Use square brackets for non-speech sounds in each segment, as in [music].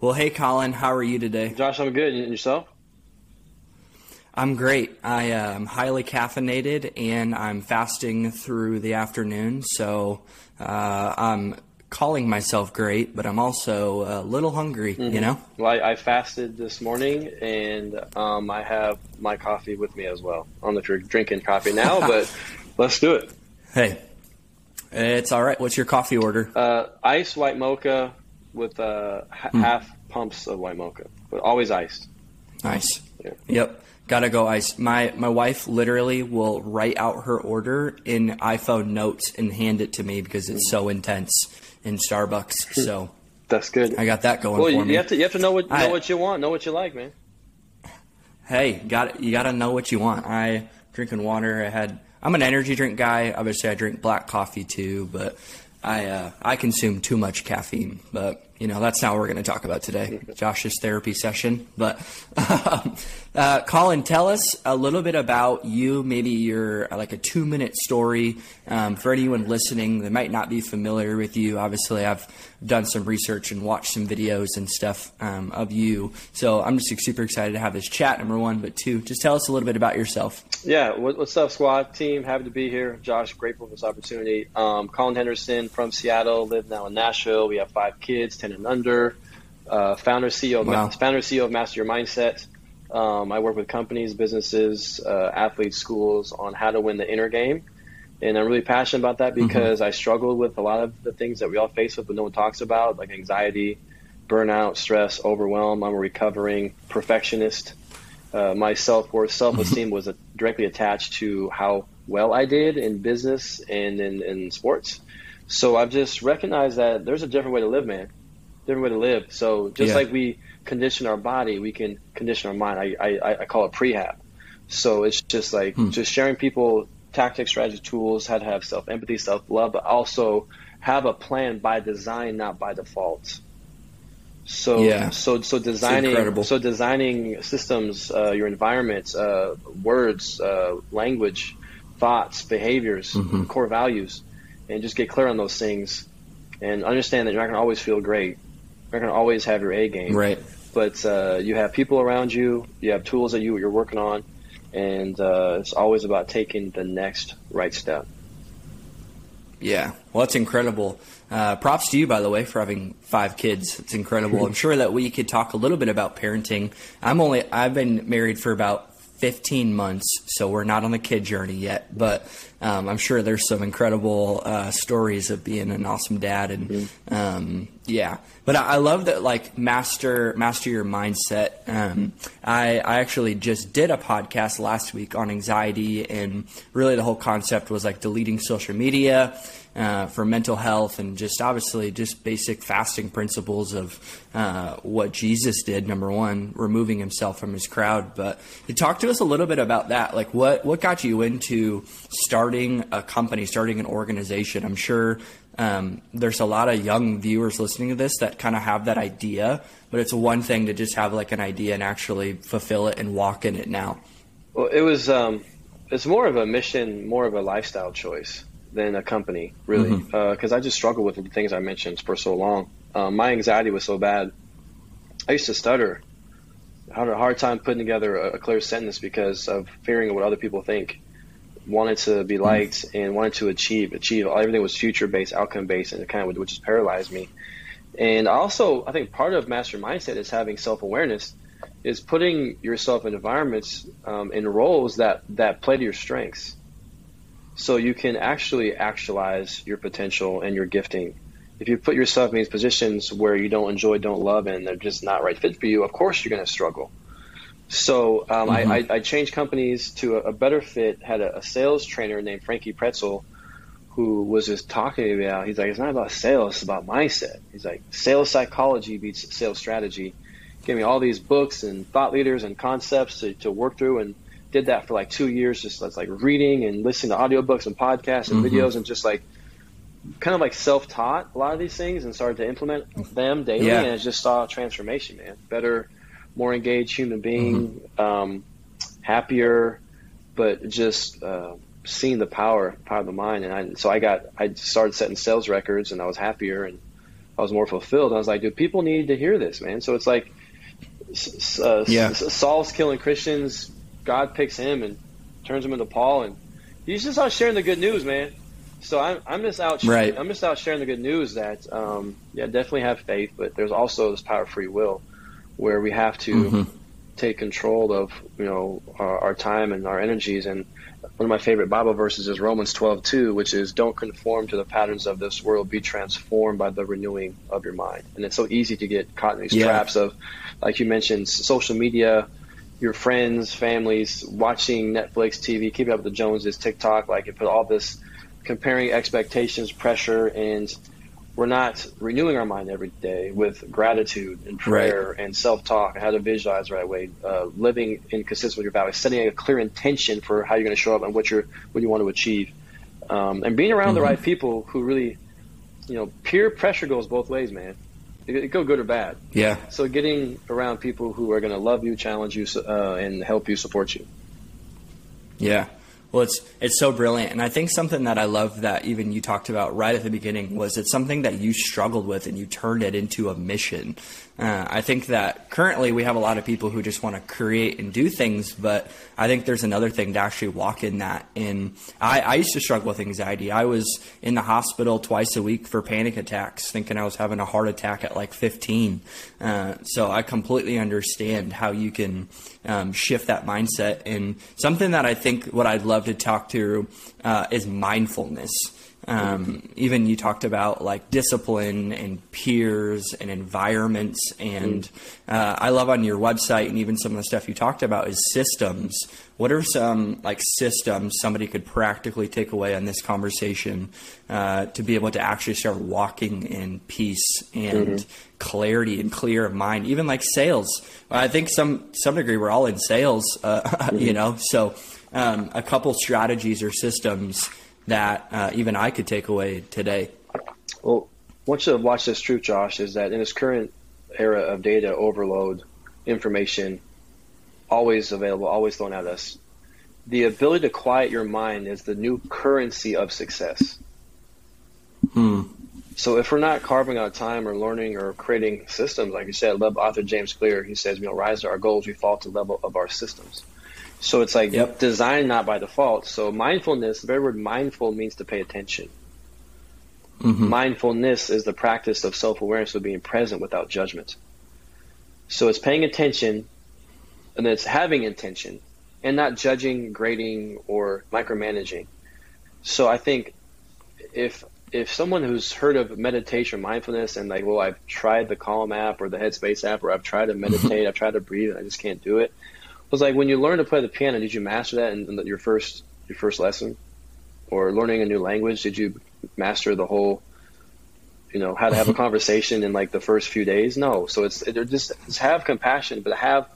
Well, hey, Collin, how are you today? Josh, I'm good. And yourself? I'm great. I am um, highly caffeinated and I'm fasting through the afternoon, so uh, I'm calling myself great, but I'm also a little hungry, mm-hmm. you know? Well, I, I, fasted this morning and um, I have my coffee with me as well. I don't know if you're drinking coffee now, [laughs] but let's do it. Hey, it's all right. What's your coffee order? Uh, ice white mocha with uh, mm. half pumps of white mocha, but always iced. Nice. Yeah. Yep. Gotta go ice. My my wife literally will write out her order in iPhone notes and hand it to me because it's so intense in Starbucks. Hmm. So that's good. I got that going well, for you me. have to you have to know what know I, what you want, know what you like, man. Hey, got you got to know what you want. I drinking water. I had. I'm an energy drink guy. Obviously, I drink black coffee too, but I uh, I consume too much caffeine. But you know, that's not what we're going to talk about today. [laughs] Josh's therapy session. But [laughs] uh, Collin, tell us a little bit about you. Maybe your like a two minute story um, for anyone listening that might not be familiar with you. Obviously, I've done some research and watched some videos and stuff um, of you. So I'm just super excited to have this chat. Number one, but two, just tell us a little bit about yourself. Yeah, what's up, squad team? Happy to be here. Josh, grateful for this opportunity. Um, Collin Henderson from Seattle, live now in Nashville. We have five kids, ten and under. Uh, founder CEO of wow. founder CEO of Master Your Mindset. Um, I work with companies, businesses, uh, athletes, schools on how to win the inner game, and I'm really passionate about that mm-hmm. because mm-hmm. I struggle with a lot of the things that we all face with, but no one talks about, like anxiety, burnout, stress, overwhelm. I'm a recovering perfectionist. Uh, my self worth, self esteem mm-hmm. was a, directly attached to how well I did in business and in, in sports. So I've just recognized that there's a different way to live, man different way to live. So just yeah. like we condition our body, we can condition our mind. I, I, I call it prehab. So it's just like hmm. just sharing people tactics, strategy, tools, how to have self empathy, self love, but also have a plan by design, not by default. So yeah. so so designing so designing systems, uh, your environment, uh, words, uh, language, thoughts, behaviors, mm-hmm. core values, and just get clear on those things, and understand that you're not going to always feel great not going to always have your A game. Right. But uh, you have people around you. You have tools that you you're working on, and uh, it's always about taking the next right step. Yeah, well, that's incredible. Uh, props to you, by the way, for having five kids. It's incredible. [laughs] I'm sure that we could talk a little bit about parenting. I'm only I've been married for about 15 months, so we're not on the kid journey yet. But um, I'm sure there's some incredible uh, stories of being an awesome dad, and mm-hmm. um, yeah. But I, love that, like master master your mindset. Um, I I actually just did a podcast last week on anxiety, and really the whole concept was like deleting social media uh, for mental health and just obviously just basic fasting principles of uh, what Jesus did. Number one, removing himself from his crowd. But talk to us a little bit about that. Like what what got you into starting a company, starting an organization? I'm sure um, there's a lot of young viewers listening to this that kind of have that idea, but it's one thing to just have like an idea and actually fulfill it and walk in it now. Well, it was um, it's more of a mission, more of a lifestyle choice than a company, really, because mm-hmm. uh, I just struggled with the things I mentioned for so long. Um, my anxiety was so bad. I used to stutter. I had a hard time putting together a, a clear sentence because of fearing what other people think. Wanted to be mm-hmm. liked mm-hmm. and wanted to achieve. Achieve everything was future based, outcome based, and it kind of which just paralyzed me. And also, I think part of master mindset is having self awareness, is putting yourself in environments, um, in roles that that play to your strengths so you can actually actualize your potential and your gifting. If you put yourself in these positions where you don't enjoy, don't love, and they're just not right fit for you, of course you're going to struggle. So um, mm-hmm. I, I, changed companies to a, a better fit. Had a, a, sales trainer named Frankie Pretzel, who was just talking to me about. He's like, it's not about sales, it's about mindset. He's like, sales psychology beats sales strategy. Gave me all these books and thought leaders and concepts to, to work through, and did that for like two years, just like reading and listening to audiobooks and podcasts and mm-hmm. videos and just like kind of like self-taught a lot of these things and started to implement them daily yeah. and I just saw transformation, man. Better, more engaged human being, mm-hmm. um, happier, but just uh, seeing the power, power of the mind. And I, so I got, I started setting sales records and I was happier and I was more fulfilled. I was like, dude, people need to hear this, man. So it's like, uh, yeah. Saul's killing Christians. God picks him and turns him into Paul, and he's just out sharing the good news, man. So I'm, I'm just out. Right. I'm just out sharing the good news that um, yeah, definitely have faith, but there's also this power of free will, where we have to mm-hmm. take control of you know our, our, time and our energies. And one of my favorite Bible verses is Romans 12:2, which is "Don't conform to the patterns of this world; be transformed by the renewing of your mind." And it's so easy to get caught in these yeah. traps of, like you mentioned, social media your friends, families, watching Netflix, TV, keeping up with the Joneses, TikTok, like it put all this comparing expectations, pressure, and we're not renewing our mind every day with gratitude and prayer right. and self-talk and how to visualize the right way, uh, living in consistent with your values, setting a clear intention for how you're going to show up and what you're what you want to achieve, um, and being around mm-hmm. the right people who really, you know, peer pressure goes both ways, man. It, go good or bad. Yeah. So getting around people who are going to love you, challenge you, uh, and help you, support you. Yeah. Well, it's it's so brilliant, and I think something that I love that even you talked about right at the beginning was it's something that you struggled with and you turned it into a mission. Uh, I think that currently we have a lot of people who just want to create and do things, but I think there's another thing to actually walk in that. And I, I used to struggle with anxiety. I was in the hospital twice a week for panic attacks, thinking I was having a heart attack at like 15. Uh, so I completely understand how you can um, shift that mindset. And something that I think what I'd love to talk to uh, is mindfulness. Um, even you talked about like discipline and peers and environments, and uh, I love on your website and even some of the stuff you talked about is systems. What are some like systems somebody could practically take away on this conversation uh, to be able to actually start walking in peace and mm-hmm. clarity and clear of mind? Even like sales, I think some some degree we're all in sales, uh, [laughs] mm-hmm. you know. So um, a couple strategies or systems that uh, even I could take away today? Well, once you watch this truth, Josh, is that in this current era of data overload, information always available, always thrown at us, the ability to quiet your mind is the new currency of success. Hmm. So if we're not carving out time or learning or creating systems, like you said, I love author James Clear. He says, "We don't rise to our goals; we fall to the level of our systems." So it's like yep. designed not by default. So mindfulness, the very word mindful means to pay attention. Mm-hmm. Mindfulness is the practice of self awareness of being present without judgment. So it's paying attention and it's having intention and not judging, grading, or micromanaging. So I think if if someone who's heard of meditation, mindfulness, and like, well, I've tried the Calm app or the Headspace app, or I've tried to meditate, I've tried to breathe, and I just can't do it was like when you learn to play the piano, did you master that in, in your first your first lesson, or learning a new language? Did you master the whole, you know, how to have a [laughs] conversation in like the first few days? No. So it's it, just, just have compassion, but have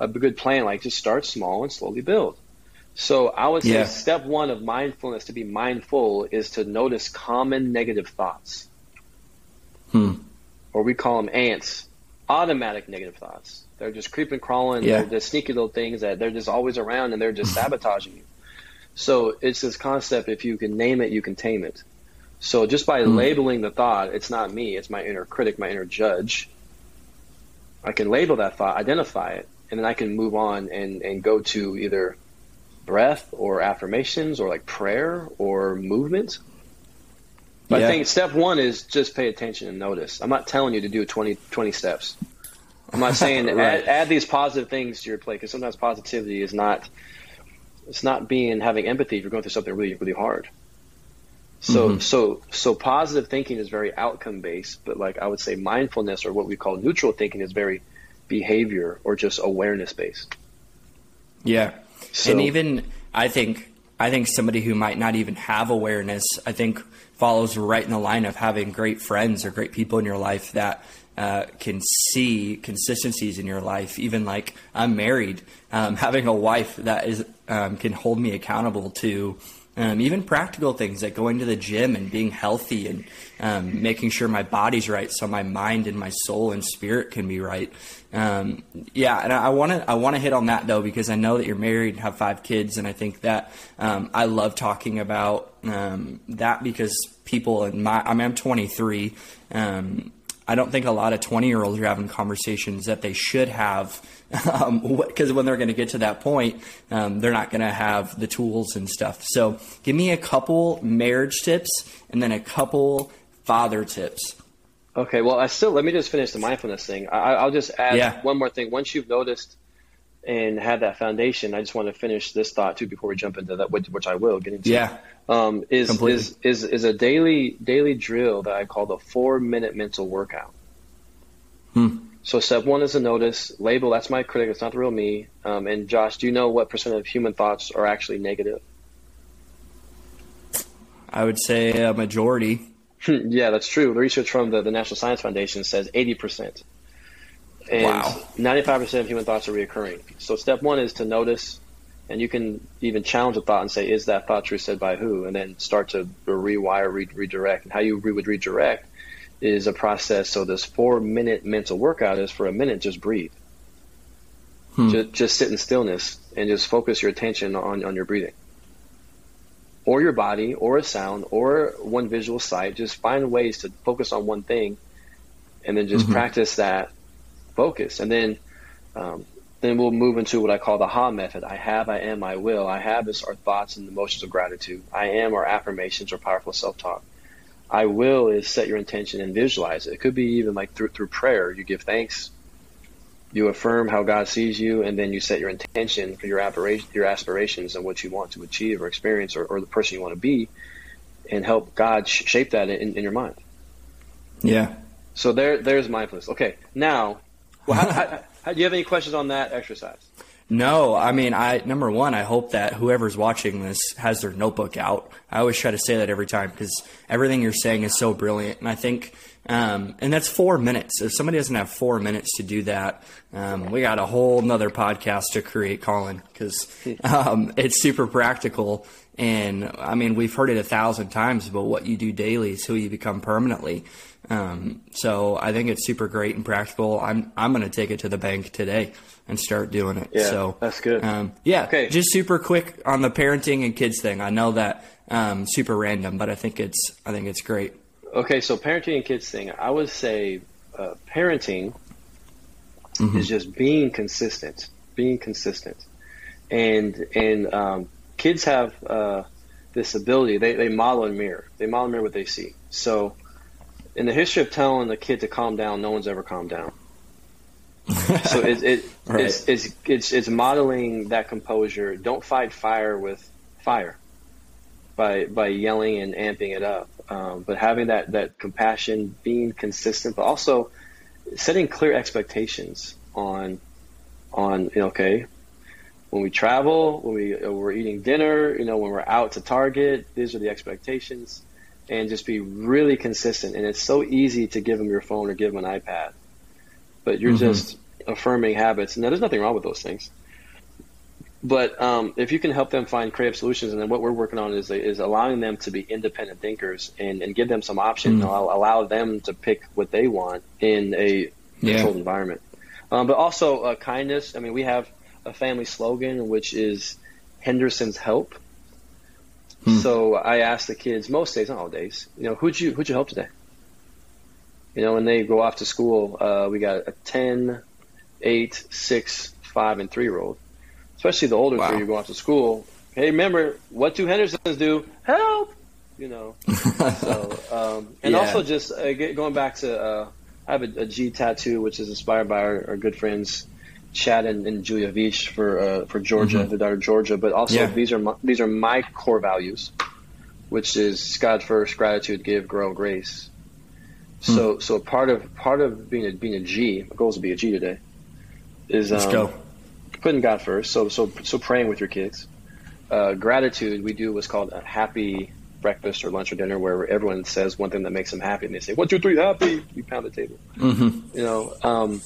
a good plan. Like just start small and slowly build. So I would say yeah. step one of mindfulness to be mindful is to notice common negative thoughts. Hmm. Or we call them ants, automatic negative thoughts. They're just creeping, crawling. Yeah. They're just sneaky little things that they're just always around and they're just mm-hmm. sabotaging you. So it's this concept: if you can name it, you can tame it. So just by mm. labeling the thought, it's not me; it's my inner critic, my inner judge. I can label that thought, identify it, and then I can move on and, and go to either breath or affirmations or like prayer or movement. But yeah. I think step one is just pay attention and notice. I'm not telling you to do 20, 20 steps. I'm not saying [laughs] right. add, add, these positive things to your plate because sometimes positivity is not it's not being having empathy if you're going through something really really hard. So mm-hmm. so so positive thinking is very outcome based, but like I would say mindfulness or what we call neutral thinking is very behavior or just awareness based. Yeah. So, and even I think I think somebody who might not even have awareness, I think follows right in the line of having great friends or great people in your life that uh, can see consistencies in your life. Even like I'm married, um, [laughs] having a wife that is um, can hold me accountable to um, even practical things like going to the gym and being healthy and um, making sure my body's right, so my mind and my soul and spirit can be right. Um, yeah, and I want to I want to hit on that though because I know that you're married, and have five kids, and I think that um, I love talking about um, that because people in my I mean I'm 23. Um, I don't think a lot of 20 year olds are having conversations that they should have because [laughs] um, when they're going to get to that point, um, they're not going to have the tools and stuff. So, give me a couple marriage tips and then a couple father tips. Okay, well, I still let me just finish the mindfulness thing. I, will just add yeah. one more thing. Once you've noticed and had that foundation, I just want to finish this thought too before we jump into that, which, which I will get into. Yeah, um, is, is is is a daily daily drill that I call the four minute mental workout. Hmm. So step one is a notice label. That's my critic. It's not the real me. Um, and Josh, do you know what percent of human thoughts are actually negative? I would say a majority. [laughs] yeah, that's true. The research from the, the National Science Foundation says 80%. And wow. 95% of human thoughts are reoccurring. So step one is to notice, and you can even challenge a thought and say, is that thought true said by who? And then start to rewire, re- redirect. And how you re- would redirect is a process. So this four minute mental workout is for a minute, just breathe. Hmm. Just, just sit in stillness and just focus your attention on, on your breathing or your body or a sound or one visual sight. Just find ways to focus on one thing and then just mm-hmm. practice that focus. And then, um, then we'll move into what I call the HA method. I have, I am, I will. I have is our thoughts and emotions of gratitude. I am our affirmations or powerful self talk. I will is set your intention and visualize it. It could be even like through, through prayer. You give thanks, you affirm how God sees you, and then you set your intention for your aspiration, your aspirations and what you want to achieve or experience, or, or the person you want to be, and help God sh- shape that in, in, your mind. Yeah. So there, there's mindfulness. Okay, now, well, how, [laughs] how, how, do you have any questions on that exercise? No, I mean, I number one, I hope that whoever's watching this has their notebook out. I always try to say that every time because everything you're saying is so brilliant, and I think um, and that's four minutes. If somebody doesn't have four minutes to do that, um, we got a whole nother podcast to create, Collin, because um, it's super practical. And I mean, we've heard it a thousand times, but what you do daily is who you become permanently. Um, so I think it's super great and practical. I'm I'm going to take it to the bank today and start doing it. Yeah, so that's good. Um, yeah. Okay. Just super quick on the parenting and kids thing. I know that um, super random, but I think it's I think it's great. Okay, so parenting and kids thing. I would say uh, parenting mm-hmm. is just being consistent, being consistent, and and um, kids have uh, this ability. They they model and mirror. They model and mirror what they see. So, in the history of telling a kid to calm down, no one's ever calmed down. [laughs] so it, it right. it's, it's it's it's modeling that composure. Don't fight fire with fire by by yelling and amping it up. Um, but having that that compassion, being consistent, but also setting clear expectations on on okay when we travel, when we uh, we're eating dinner, you know, when we're out to Target, these are the expectations, and just be really consistent. And it's so easy to give them your phone or give them an iPad, but you're mm-hmm. just affirming habits. Now, there's nothing wrong with those things. But um, if you can help them find creative solutions, and then what we're working on is is allowing them to be independent thinkers and, and give them some options, mm. and allow them to pick what they want in a yeah. controlled environment. Um, but also uh, kindness. I mean, we have a family slogan which is Henderson's help. Hmm. So I ask the kids most days, not all days, you know, who'd you who'd you help today? You know, when they go off to school, uh, we got a 10, 8, 6, 5, and 3 year old especially the older wow. three, you go off to school. Hey, remember what do Hendersons do? Help, you know. so, [laughs] um, and yeah. also just uh, going back to, uh, I have a, a G tattoo, which is inspired by our, our good friends Chad and, and Julia Vish for uh, for Georgia, mm-hmm. the daughter of Georgia. But also yeah. these are my, these are my core values, which is God first, gratitude, give, grow, grace. So hmm. so part of part of being a being a G, my goal is to be a G today. Is um, Let's go putting God first. So so so praying with your kids. Uh, gratitude. We do what's called a happy breakfast or lunch or dinner where everyone says one thing that makes them happy and they say one two three happy. We pound the table. Mm-hmm. You know. Um,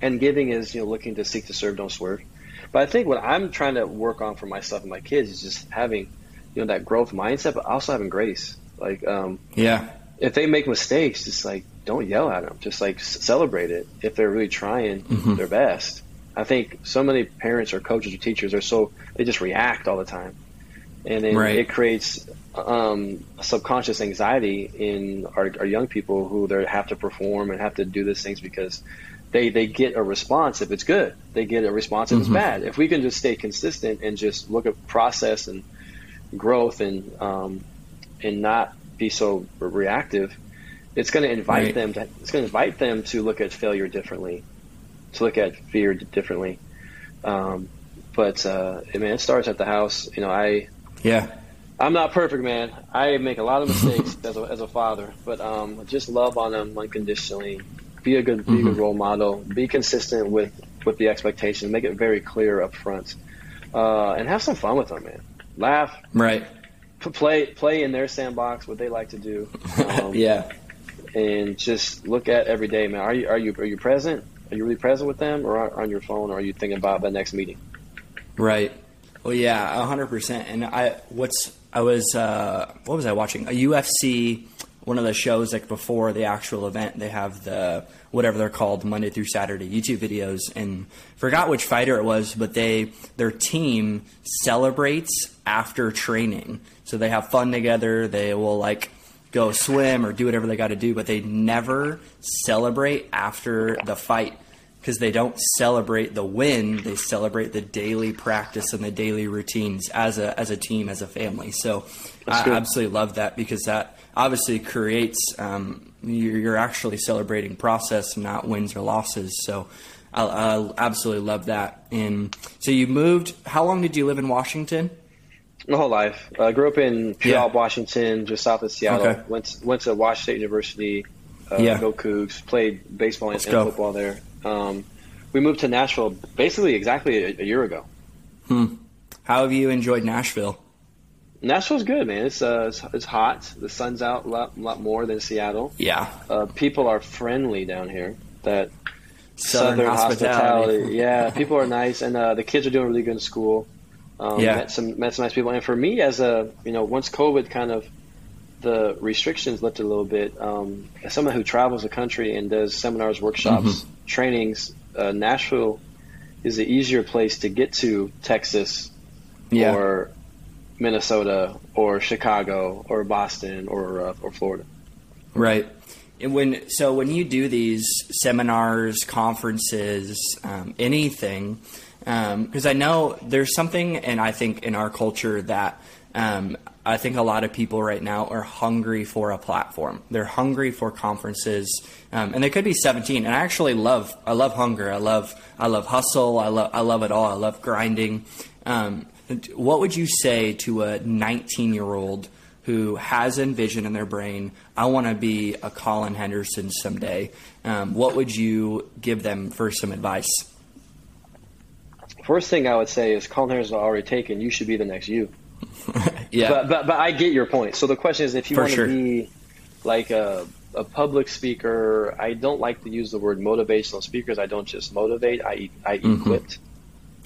and giving is you know looking to seek to serve, don't swerve. But I think what I'm trying to work on for myself and my kids is just having you know that growth mindset, but also having grace. Like um, yeah, if they make mistakes, just like don't yell at them. Just like celebrate it if they're really trying mm-hmm. their best. I think so many parents or coaches or teachers are so they just react all the time, and then right. it creates um, subconscious anxiety in our, our young people who they have to perform and have to do these things because they they get a response if it's good. They get a response if mm-hmm. it's bad. If we can just stay consistent and just look at process and growth and um, and not be so reactive, it's going to invite right. them to it's going to invite them to look at failure differently, to look at fear differently. Um, but uh, I mean, it starts at the house. You know, I yeah. I'm not perfect, man. I make a lot of [laughs] mistakes as, a, as a father, but um, just love on them unconditionally. Be a good, be mm-hmm. a good role model. Be consistent with with the expectations. Make it very clear up front, uh, and have some fun with them, man. Laugh, right? Play play in their sandbox, what they like to do. [laughs] Um, yeah, and just look at every day, man. Are you are you are you present? Are you really present with them, or on your phone, or are you thinking about the next meeting? Right. Well, yeah, hundred percent. And I, what's I was, uh, what was I watching? A UFC, one of the shows like before the actual event. They have the whatever they're called Monday through Saturday YouTube videos, and forgot which fighter it was, but they their team celebrates after training, so they have fun together. They will like go swim or do whatever they got to do, but they never celebrate after the fight because they don't celebrate the win; they celebrate the daily practice and the daily routines as a as a team, as a family. So I absolutely love that because that obviously creates um, you're, you're, actually celebrating process, not wins or losses. So I, I absolutely love that. And so you moved. How long did you live in Washington? My whole life. I grew up in Puyallup, yeah. Washington, just south of Seattle. Okay. Went went to Washington State University. Uh, yeah. Go Cougs. Played baseball and, and football there. Um, we moved to Nashville basically exactly a, a year ago. Hmm. How have you enjoyed Nashville? Nashville's good, man. It's uh, it's, it's, hot. The sun's out a lot, lot more than Seattle. Yeah. Uh, people are friendly down here. That southern, southern hospitality. hospitality. yeah, people are nice, and uh, the kids are doing really good in school. Um, yeah. Met some met some nice people, and for me, as a you know, once COVID kind of the restrictions lifted a little bit, um, as someone who travels the country and does seminars, workshops, mm-hmm. trainings, uh, Nashville is an easier place to get to Texas yeah. or Minnesota or Chicago or Boston or uh, or Florida. Right. And when so when you do these seminars, conferences, um, anything, because um, I know there's something, and I think in our culture that um, I think a lot of people right now are hungry for a platform. They're hungry for conferences, um, and they could be 17. And I actually love, I love hunger. I love, I love hustle. I love, I love it all. I love grinding. Um, what would you say to a 19 year old who has an envision in their brain? I want to be a Collin Henderson someday. Um, what would you give them for some advice? First thing I would say is Collin Henderson already taken. You should be the next you. [laughs] yeah. But, but, but I get your point. So the question is, if you want to sure. be like a, a public speaker, I don't like to use the word motivational speakers. I don't just motivate. I I mm-hmm. equipped.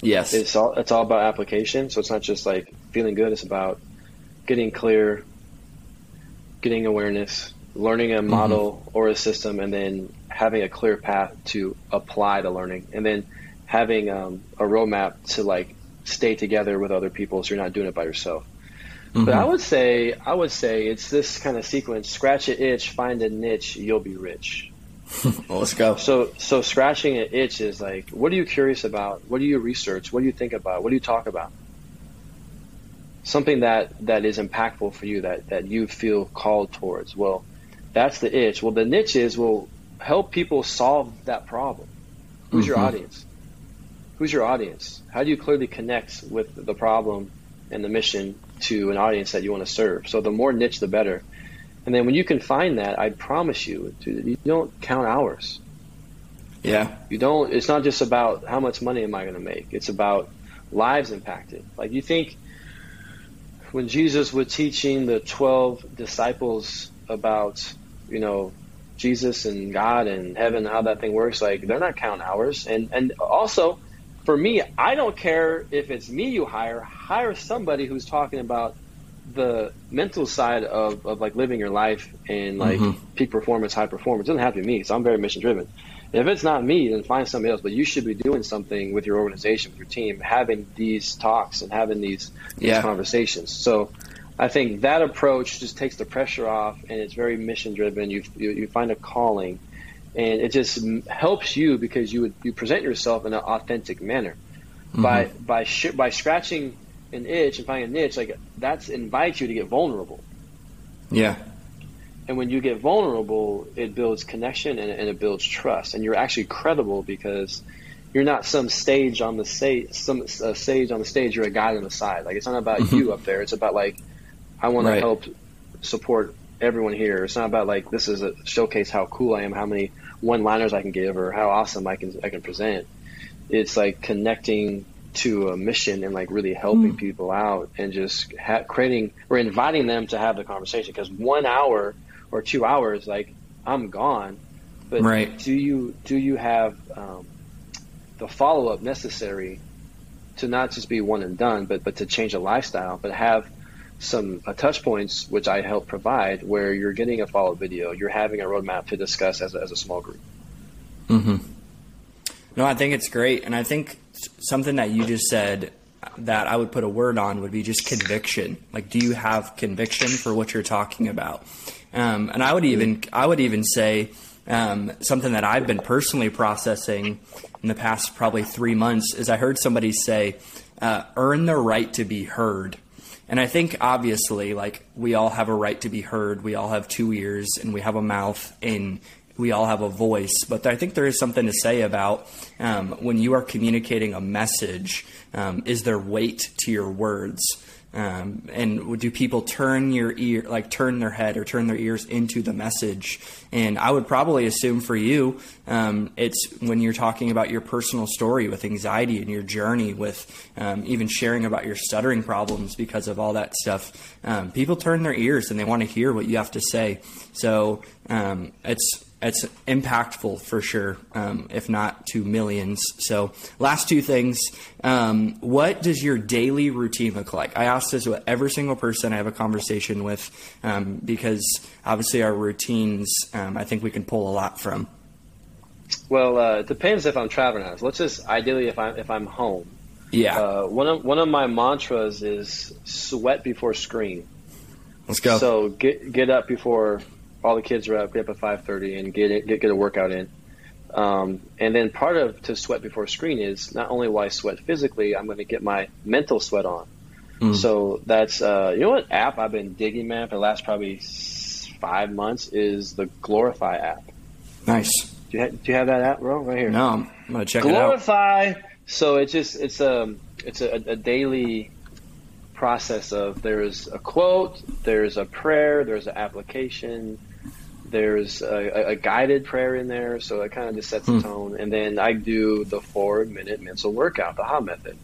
Yes. It's all it's all about application. So it's not just like feeling good. It's about getting clear, getting awareness, learning a mm-hmm. model mm-hmm. or a system, and then having a clear path to apply the learning, and then having um, a roadmap to like stay together with other people so you're not doing it by yourself. Mm-hmm. But I would say I would say it's this kind of sequence: scratch an itch, find a niche, you'll be rich. [laughs] well, let's go. So so scratching an itch is like, what are you curious about? What do you research? What do you think about? What do you talk about? Something that that is impactful for you that that you feel called towards. Well, that's the itch. Well, the niche is will help people solve that problem. Who's mm-hmm. your audience? who's your audience? How do you clearly connect with the problem and the mission to an audience that you want to serve? So the more niche, the better. And then when you can find that, I promise you, dude, you don't count hours. Yeah. You don't. It's not just about how much money am I going to make. It's about lives impacted. Like you think when Jesus was teaching the twelve disciples about, you know, Jesus and God and heaven, how that thing works, like they're not counting hours. And and also for me, I don't care if it's me you hire. Hire somebody who's talking about the mental side of, of like living your life and like mm-hmm. peak performance, high performance doesn't have to be me. So I'm very mission driven. If it's not me, then find somebody else. But you should be doing something with your organization, with your team, having these talks and having these, these yeah. conversations. So I think that approach just takes the pressure off, and it's very mission driven. You, you, you find a calling, and it just helps you because you would you present yourself in an authentic manner mm-hmm. by by sh- by scratching an itch and finding a niche. Like that's invites you to get vulnerable. Yeah. And when you get vulnerable, it builds connection and, and it builds trust, and you're actually credible because you're not some stage on the stage, some uh, stage on the stage. You're a guy on the side. Like it's not about mm-hmm. you up there. It's about like I want right. to help support everyone here. It's not about like this is a showcase how cool I am, how many one-liners I can give, or how awesome I can I can present. It's like connecting to a mission and like really helping mm. people out and just ha- creating or inviting them to have the conversation. Because one hour or two hours, like I'm gone. But right. do you do you have um, the follow up necessary to not just be one and done, but but to change a lifestyle, but have some uh, touch points which I help provide, where you're getting a follow up video, you're having a roadmap to discuss as a, as a small group. Mm-hmm. No, I think it's great, and I think something that you just said that I would put a word on would be just conviction. Like, do you have conviction for what you're talking about? Um, and I would even I would even say um, something that I've been personally processing in the past probably three months is I heard somebody say, uh, "Earn the right to be heard." And I think obviously, like we all have a right to be heard. We all have two ears and we have a mouth, and we all have a voice. But I think there is something to say about um, when you are communicating a message. Um, is there weight to your words? Um, and do people turn your ear, like turn their head or turn their ears into the message? And I would probably assume for you, um, it's when you're talking about your personal story with anxiety and your journey with um, even sharing about your stuttering problems because of all that stuff. Um, people turn their ears and they want to hear what you have to say. So um, it's it's impactful for sure, um, if not to millions. So, last two things. Um, what does your daily routine look like? I ask this with every single person I have a conversation with um, because obviously our routines, um, I think we can pull a lot from. Well, uh, it depends if I'm traveling. Let's just ideally if I'm if I'm home. Yeah. Uh, one of one of my mantras is sweat before screen. Let's go. So get get up before all the kids are up, get up at five thirty, and get it, get get a workout in. Um, and then part of to sweat before screen is not only why I sweat physically, I'm going to get my mental sweat on. Mm. So that's uh, you know what app I've been digging, man, for the last probably five months is the Glorify app. Nice. Do you, ha- do you have that app, bro? Right here. No, I'm gonna check Glorify. it out. Glorify. So it's just it's a um, it's a, a daily process of there's a quote, there's a prayer, there's an application, there's a, a, guided prayer in there, so it kind of just sets the hmm. tone. And then I do the four minute mental workout, the HA method.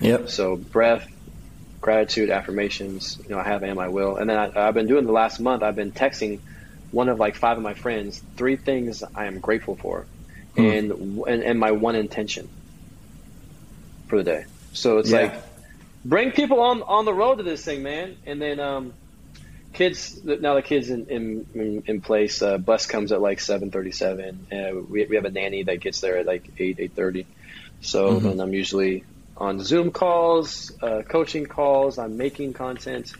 Yep. So breath, gratitude, affirmations. You know, I have and I will. And then I, have been doing the last month. I've been texting one of like five of my friends three things I am grateful for, hmm. and, and and my one intention for the day. So it's yeah. like bring people on on the road to this thing, man. And then um, kids now the kids in in, in place. Uh, bus comes at like seven thirty seven. Uh, we we have a nanny that gets there at like eight eight thirty. So mm-hmm. then I'm usually on Zoom calls, uh, coaching calls. I'm making content,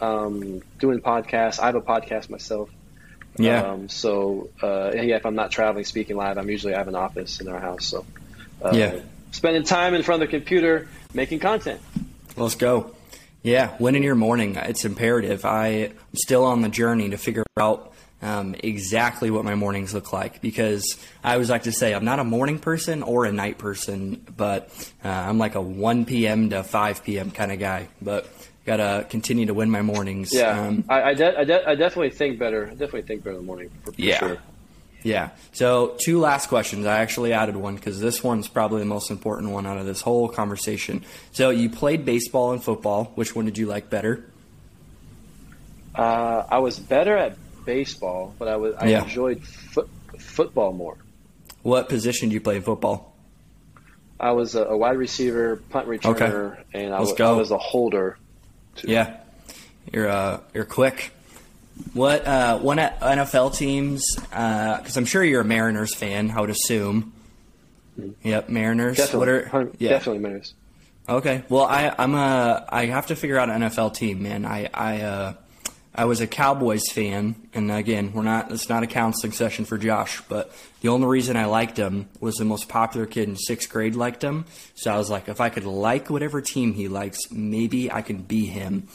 um, doing podcasts. I have a podcast myself. Yeah. Um, so uh, yeah, if I'm not traveling, speaking live, I'm usually I have an office in our house. So uh, yeah, spending time in front of the computer making content. Let's go. Yeah, winning your morning. It's imperative. I'm still on the journey to figure out um, exactly what my mornings look like because I always like to say I'm not a morning person or a night person, but uh, I'm like a 1 p.m. to 5 p.m. kind of guy. But gotta continue to win my mornings. Yeah, um, I, I, de- I, de- I, definitely think better. I definitely think better in the morning for, for yeah. sure. Yeah. So, two last questions. I actually added one because this one's probably the most important one out of this whole conversation. So, you played baseball and football. Which one did you like better? Uh, I was better at baseball, but I was I yeah. enjoyed football more. What position did you play in football? I was a, a wide receiver, punt returner, okay. and I was, I was, a holder. Too. Yeah. You're uh, you're quick. What uh, one NFL teams? Because uh, I'm sure you're a Mariners fan. I would assume. Yep, Mariners. Definitely, are, yeah. definitely Mariners. Okay, well, I I'm a I have to figure out an NFL team, man. I I uh, I was a Cowboys fan, and again, we're not. It's not a counseling session for Josh, but the only reason I liked him was the most popular kid in sixth grade liked him. So I was like, if I could like whatever team he likes, maybe I can be him.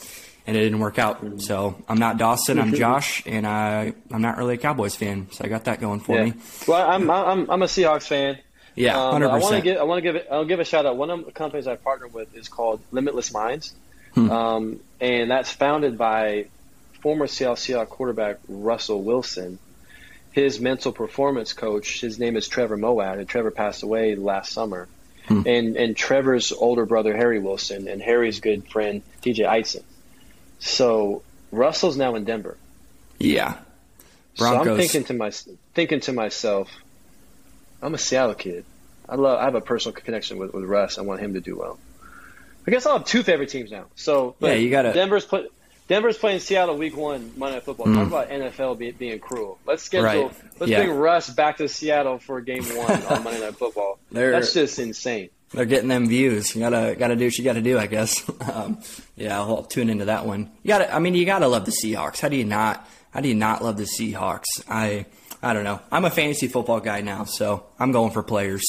And it didn't work out. So I'm not Dawson. I'm Josh, and I I'm not really a Cowboys fan. So I got that going for yeah. me. Well, I'm I'm I'm a Seahawks fan. Yeah, hundred um, percent. I want to give I want to give it, I'll give a shout out. One of the companies I partner with is called Limitless Minds, hmm. um, and that's founded by former Seattle Seahawks quarterback Russell Wilson. His mental performance coach, his name is Trevor Moawad, and Trevor passed away last summer. Hmm. And and Trevor's older brother Harry Wilson and Harry's good friend TJ Eitzen. So Russell's now in Denver. Yeah. Broncos. So I'm thinking to my thinking to myself, I'm a Seattle kid. I love I have a personal connection with, with Russ. I want him to do well. I guess I'll have two favorite teams now. So yeah, you got to Denver's put Denver's playing Seattle week one Monday Night Football. Mm. Talk about NFL be, being cruel. Let's schedule. Right. Let's yeah. bring Russ back to Seattle for Game One on [laughs] Monday Night Football. That's just insane. They're getting them views. You gotta gotta do what you gotta do, I guess. [laughs] Um, yeah, I'll tune into that one. You gotta. I mean, you gotta love the Seahawks. How do you not? How do you not love the Seahawks? I I don't know. I'm a fantasy football guy now, so I'm going for players.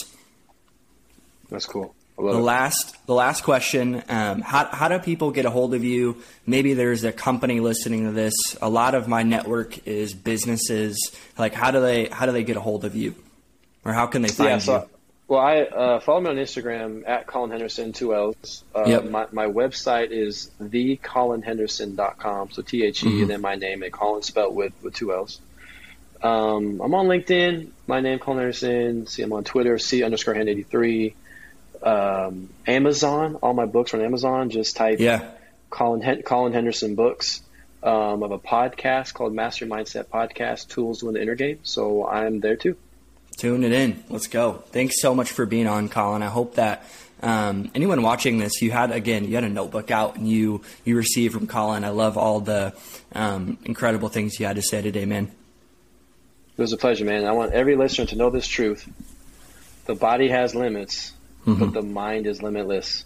That's cool the last the last question um, how, how do people get a hold of you maybe there's a company listening to this a lot of my network is businesses like how do they how do they get a hold of you or how can they find yeah, so, you well i uh, follow me on instagram at collin henderson two l's uh, yep. my, my website is thecollinhenderson.com so t-h-e mm-hmm. and then my name and collin spelled with with two l's um, i'm on linkedin my name collin henderson see i'm on twitter c underscore hand 83 um, Amazon. All my books are on Amazon. Just type yeah. Collin Collin Henderson books. Um, of a podcast called Master Mindset Podcast Tools to Win the Inner Game. So I'm there too. Tune it in. Let's go. Thanks so much for being on, Collin. I hope that um, anyone watching this, you had again, you had a notebook out and you you received from Collin. I love all the um, incredible things you had to say today, man. It was a pleasure, man. I want every listener to know this truth. The body has limits, mm-hmm. but the mind is limitless.